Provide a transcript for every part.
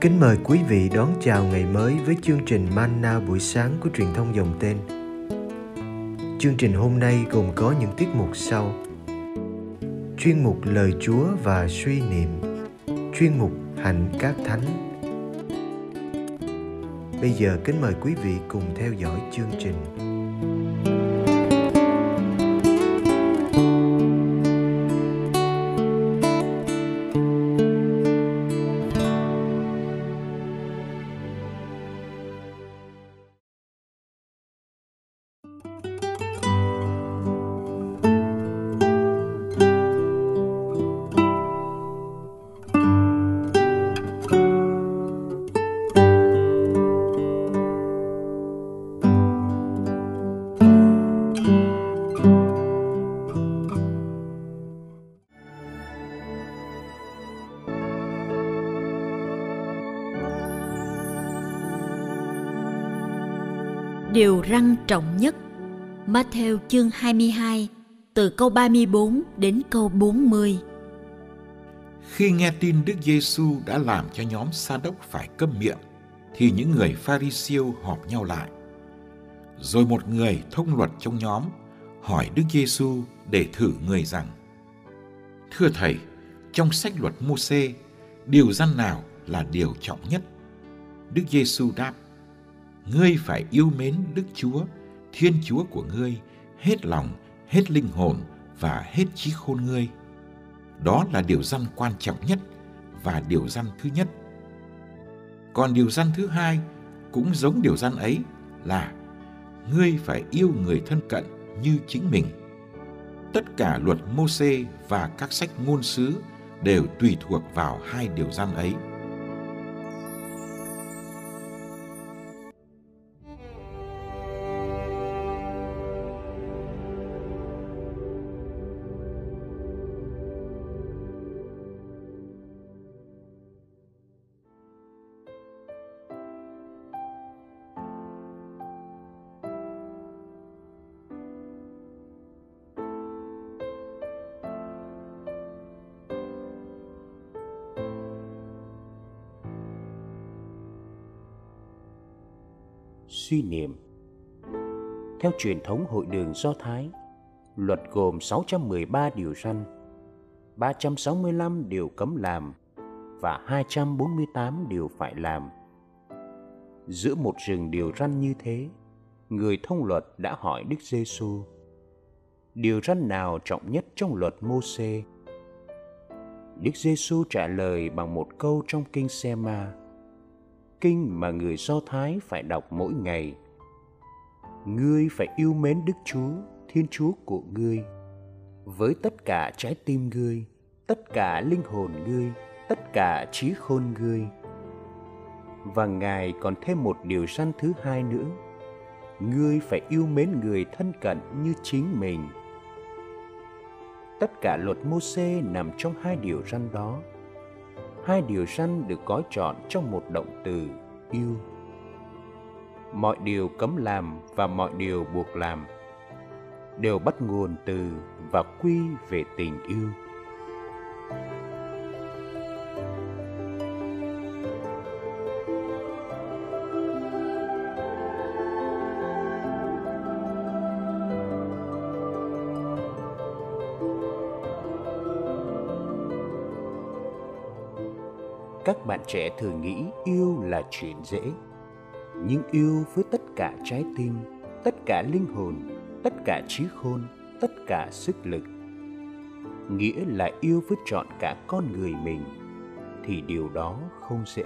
Kính mời quý vị đón chào ngày mới với chương trình Manna buổi sáng của truyền thông dòng tên. Chương trình hôm nay gồm có những tiết mục sau. Chuyên mục Lời Chúa và suy niệm. Chuyên mục Hạnh các thánh. Bây giờ kính mời quý vị cùng theo dõi chương trình. Điều răn trọng nhất Matthew chương 22 từ câu 34 đến câu 40 Khi nghe tin Đức Giêsu đã làm cho nhóm Sa đốc phải câm miệng thì những người Pharisêu họp nhau lại. Rồi một người thông luật trong nhóm hỏi Đức Giêsu để thử người rằng: Thưa thầy, trong sách luật Môsê, điều răn nào là điều trọng nhất? Đức Giêsu đáp: ngươi phải yêu mến Đức Chúa, Thiên Chúa của ngươi, hết lòng, hết linh hồn và hết trí khôn ngươi. Đó là điều răn quan trọng nhất và điều răn thứ nhất. Còn điều răn thứ hai cũng giống điều răn ấy là ngươi phải yêu người thân cận như chính mình. Tất cả luật Môsê và các sách ngôn sứ đều tùy thuộc vào hai điều răn ấy. Suy niệm. Theo truyền thống hội đường Do Thái, luật gồm 613 điều răn, 365 điều cấm làm và 248 điều phải làm. Giữa một rừng điều răn như thế, người thông luật đã hỏi Đức Giêsu: Điều răn nào trọng nhất trong luật Môsê? Đức Giêsu trả lời bằng một câu trong kinh Sema: kinh mà người Do Thái phải đọc mỗi ngày. Ngươi phải yêu mến Đức Chúa, Thiên Chúa của ngươi, với tất cả trái tim ngươi, tất cả linh hồn ngươi, tất cả trí khôn ngươi. Và Ngài còn thêm một điều răn thứ hai nữa. Ngươi phải yêu mến người thân cận như chính mình. Tất cả luật Môsê nằm trong hai điều răn đó hai điều răn được gói trọn trong một động từ, yêu. Mọi điều cấm làm và mọi điều buộc làm đều bắt nguồn từ và quy về tình yêu. Các bạn trẻ thường nghĩ yêu là chuyện dễ. Nhưng yêu với tất cả trái tim, tất cả linh hồn, tất cả trí khôn, tất cả sức lực. Nghĩa là yêu với trọn cả con người mình, thì điều đó không dễ.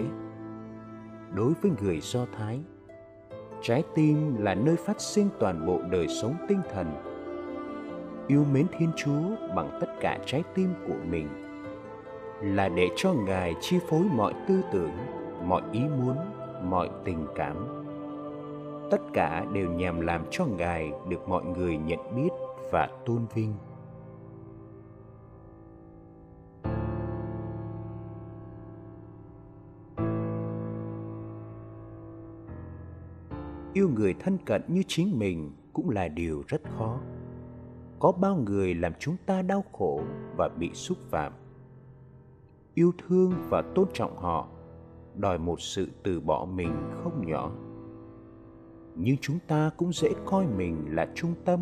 Đối với người do thái, trái tim là nơi phát sinh toàn bộ đời sống tinh thần. Yêu mến thiên chúa bằng tất cả trái tim của mình là để cho ngài chi phối mọi tư tưởng, mọi ý muốn, mọi tình cảm. Tất cả đều nhằm làm cho ngài được mọi người nhận biết và tôn vinh. Yêu người thân cận như chính mình cũng là điều rất khó. Có bao người làm chúng ta đau khổ và bị xúc phạm yêu thương và tôn trọng họ, đòi một sự từ bỏ mình không nhỏ. Nhưng chúng ta cũng dễ coi mình là trung tâm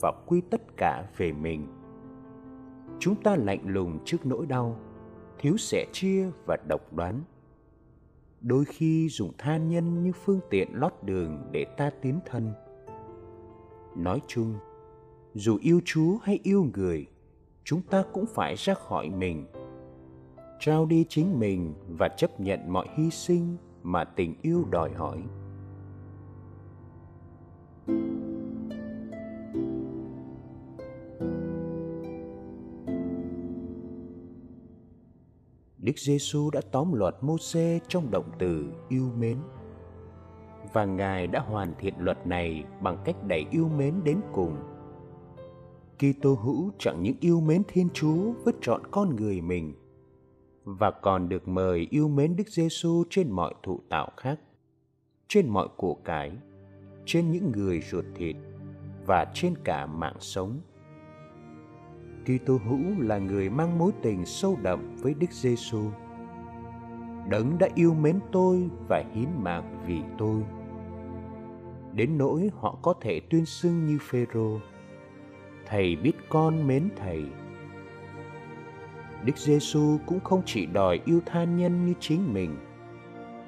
và quy tất cả về mình. Chúng ta lạnh lùng trước nỗi đau, thiếu sẻ chia và độc đoán. Đôi khi dùng tha nhân như phương tiện lót đường để ta tiến thân. Nói chung, dù yêu chúa hay yêu người, chúng ta cũng phải ra khỏi mình trao đi chính mình và chấp nhận mọi hy sinh mà tình yêu đòi hỏi Đức Giêsu đã tóm luật Môse trong động từ yêu mến. Và Ngài đã hoàn thiện luật này bằng cách đẩy yêu mến đến cùng. Kitô hữu chẳng những yêu mến Thiên Chúa với trọn con người mình và còn được mời yêu mến Đức Giêsu trên mọi thụ tạo khác, trên mọi của cải, trên những người ruột thịt và trên cả mạng sống. Kitô hữu là người mang mối tình sâu đậm với Đức Giêsu. Đấng đã yêu mến tôi và hiến mạng vì tôi. Đến nỗi họ có thể tuyên xưng như Phêrô, thầy biết con mến thầy. Đức Giêsu cũng không chỉ đòi yêu tha nhân như chính mình,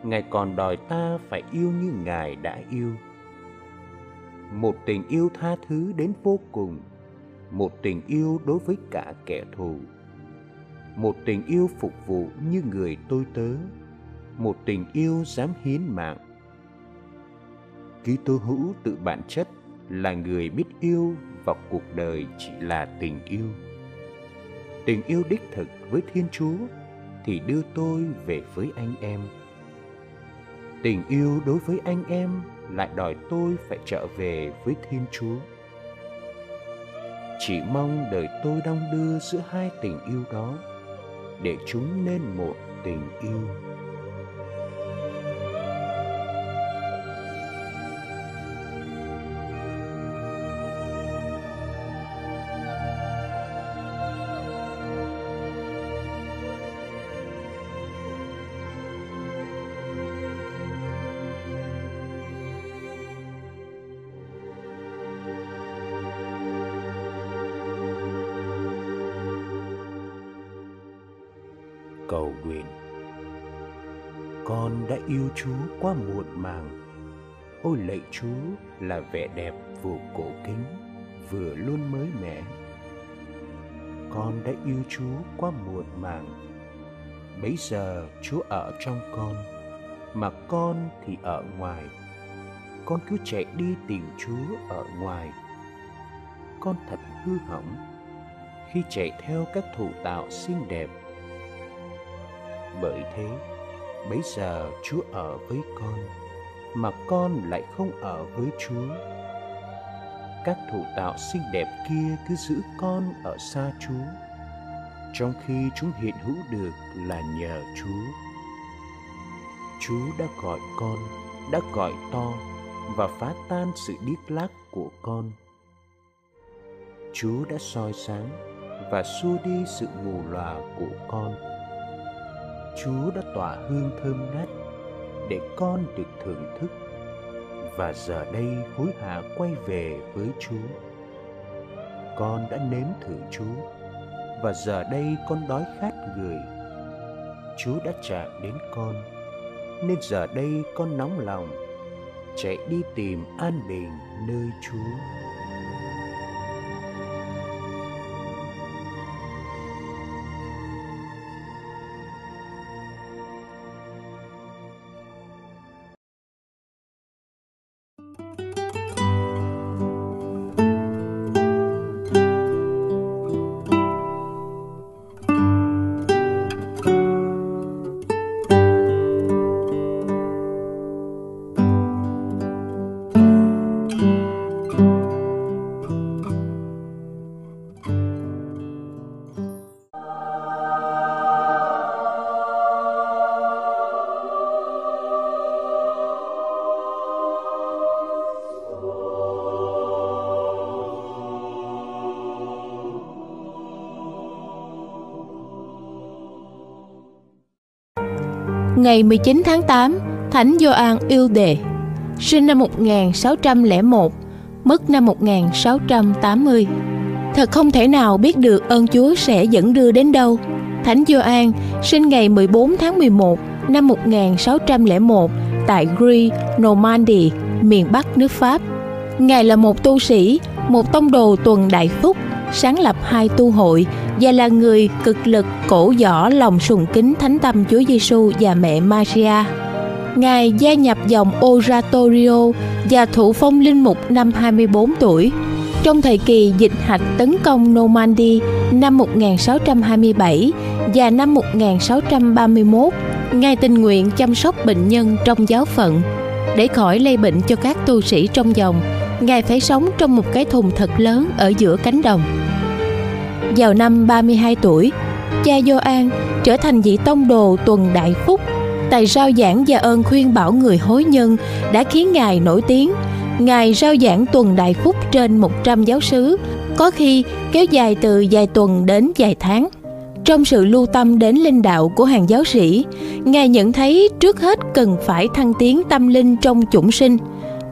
Ngài còn đòi ta phải yêu như Ngài đã yêu. Một tình yêu tha thứ đến vô cùng một tình yêu đối với cả kẻ thù. Một tình yêu phục vụ như người tôi tớ một tình yêu dám hiến mạng. Kitô hữu tự bản chất là người biết yêu và cuộc đời chỉ là tình yêu tình yêu đích thực với thiên chúa thì đưa tôi về với anh em. Tình yêu đối với anh em lại đòi tôi phải trở về với thiên chúa. Chỉ mong đời tôi đong đưa giữa hai tình yêu đó để chúng nên một tình yêu con đã yêu chúa quá muộn màng. Ôi lạy chúa là vẻ đẹp vừa cổ kính, vừa luôn mới mẻ. Con đã yêu chúa quá muộn màng. Bấy giờ chúa ở trong con, mà con thì ở ngoài. Con cứ chạy đi tìm chúa ở ngoài. Con thật hư hỏng khi chạy theo các thủ tạo xinh đẹp. Bởi thế bấy giờ chúa ở với con, mà con lại không ở với chúa. Các thủ tạo xinh đẹp kia cứ giữ con ở xa chúa, trong khi chúng hiện hữu được là nhờ chúa. Chúa đã gọi con, đã gọi to và phá tan sự điếc lác của con. Chúa đã soi sáng và xua đi sự mù lòa của con. Chúa đã tỏa hương thơm ngát để con được thưởng thức và giờ đây hối hả quay về với Chúa. Con đã nếm thử Chúa và giờ đây con đói khát người. Chúa đã chạm đến con, nên giờ đây con nóng lòng chạy đi tìm an bình nơi Chúa. Ngày 19 tháng 8, Thánh Gioan yêu đề, sinh năm 1601, mất năm 1680. Thật không thể nào biết được ơn Chúa sẽ dẫn đưa đến đâu. Thánh Gioan sinh ngày 14 tháng 11 năm 1601 tại Gris, Normandy, miền Bắc nước Pháp. Ngài là một tu sĩ, một tông đồ tuần đại phúc, sáng lập hai tu hội và là người cực lực cổ võ lòng sùng kính thánh tâm Chúa Giêsu và mẹ Maria. Ngài gia nhập dòng Oratorio và thụ phong linh mục năm 24 tuổi. Trong thời kỳ dịch hạch tấn công Normandy năm 1627 và năm 1631, Ngài tình nguyện chăm sóc bệnh nhân trong giáo phận. Để khỏi lây bệnh cho các tu sĩ trong dòng, Ngài phải sống trong một cái thùng thật lớn ở giữa cánh đồng. Vào năm 32 tuổi, cha Gioan trở thành vị tông đồ tuần đại phúc. Tài rao giảng và ơn khuyên bảo người hối nhân đã khiến Ngài nổi tiếng. Ngài rao giảng tuần đại phúc trên 100 giáo sứ, có khi kéo dài từ vài tuần đến vài tháng. Trong sự lưu tâm đến linh đạo của hàng giáo sĩ, Ngài nhận thấy trước hết cần phải thăng tiến tâm linh trong chủng sinh.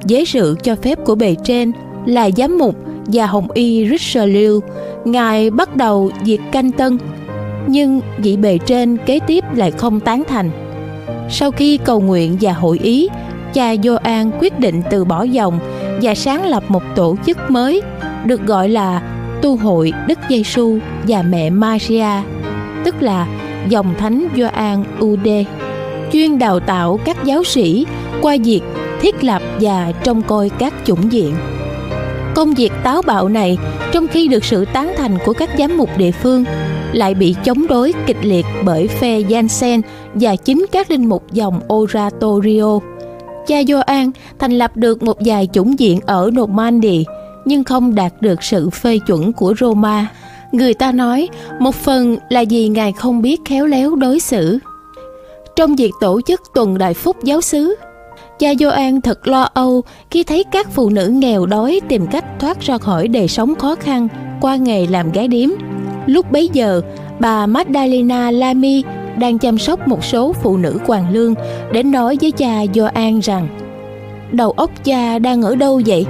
Với sự cho phép của bề trên là giám mục và hồng y Richelieu, Ngài bắt đầu diệt canh tân. Nhưng vị bề trên kế tiếp lại không tán thành. Sau khi cầu nguyện và hội ý, cha Gioan quyết định từ bỏ dòng và sáng lập một tổ chức mới được gọi là Tu hội Đức Giêsu và mẹ Maria, tức là dòng thánh Gioan UD, chuyên đào tạo các giáo sĩ qua việc thiết lập và trông coi các chủng viện. Công việc táo bạo này, trong khi được sự tán thành của các giám mục địa phương, lại bị chống đối kịch liệt bởi phe Jansen và chính các linh mục dòng Oratorio. Cha Gioan thành lập được một vài chủng viện ở Normandy, nhưng không đạt được sự phê chuẩn của Roma. Người ta nói một phần là vì Ngài không biết khéo léo đối xử. Trong việc tổ chức tuần đại phúc giáo xứ, cha Gioan thật lo âu khi thấy các phụ nữ nghèo đói tìm cách thoát ra khỏi đời sống khó khăn qua nghề làm gái điếm. Lúc bấy giờ, bà Magdalena Lamy đang chăm sóc một số phụ nữ hoàng lương đến nói với cha Gioan rằng Đầu óc cha đang ở đâu vậy?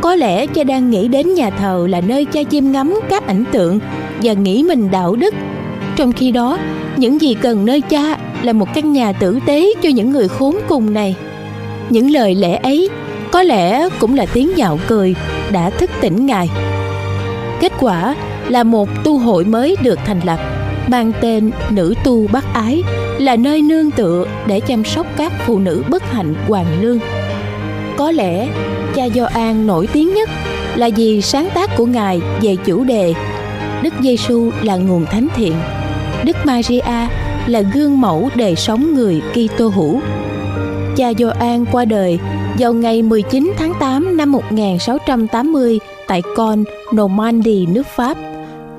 Có lẽ cha đang nghĩ đến nhà thờ là nơi cha chiêm ngắm các ảnh tượng và nghĩ mình đạo đức. Trong khi đó, những gì cần nơi cha là một căn nhà tử tế cho những người khốn cùng này. Những lời lẽ ấy có lẽ cũng là tiếng nhạo cười đã thức tỉnh ngài. Kết quả là một tu hội mới được thành lập mang tên Nữ tu bác Ái là nơi nương tựa để chăm sóc các phụ nữ bất hạnh hoàng lương. Có lẽ cha Gioan nổi tiếng nhất là vì sáng tác của ngài về chủ đề Đức Giêsu là nguồn thánh thiện, Đức Maria là gương mẫu đời sống người Kitô hữu. Cha Gioan qua đời vào ngày 19 tháng 8 năm 1680 tại Con, Normandy, nước Pháp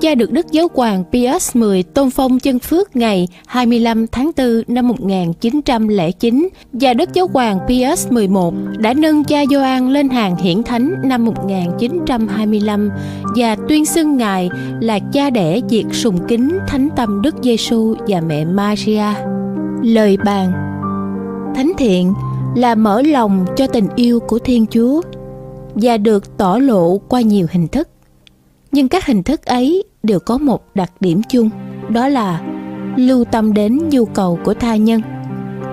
cha được Đức Giáo hoàng Pius X tôn phong chân phước ngày 25 tháng 4 năm 1909 và Đức Giáo hoàng Pius XI đã nâng cha Gioan lên hàng hiển thánh năm 1925 và tuyên xưng ngài là cha đẻ diệt sùng kính thánh tâm Đức Giêsu và mẹ Maria. Lời bàn Thánh thiện là mở lòng cho tình yêu của Thiên Chúa và được tỏ lộ qua nhiều hình thức. Nhưng các hình thức ấy đều có một đặc điểm chung, đó là lưu tâm đến nhu cầu của tha nhân.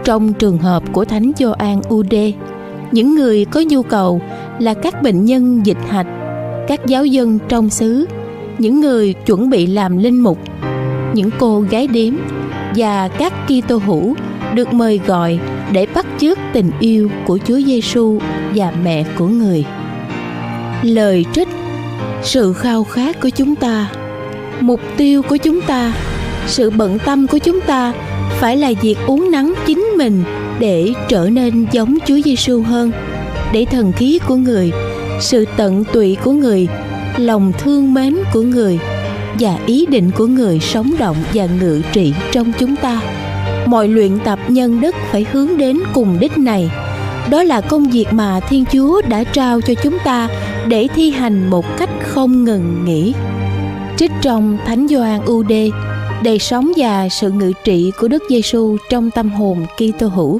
Trong trường hợp của thánh Gioan Ude những người có nhu cầu là các bệnh nhân dịch hạch, các giáo dân trong xứ, những người chuẩn bị làm linh mục, những cô gái điếm và các Kitô hữu được mời gọi để bắt chước tình yêu của Chúa Giêsu và mẹ của người. Lời trích, sự khao khát của chúng ta, mục tiêu của chúng ta, sự bận tâm của chúng ta phải là việc uống nắng chính mình để trở nên giống Chúa Giêsu hơn, để thần khí của người, sự tận tụy của người, lòng thương mến của người và ý định của người sống động và ngự trị trong chúng ta mọi luyện tập nhân đức phải hướng đến cùng đích này đó là công việc mà thiên chúa đã trao cho chúng ta để thi hành một cách không ngừng nghỉ trích trong thánh gioan u đời sống và sự ngự trị của Đức Giêsu trong tâm hồn Kitô hữu.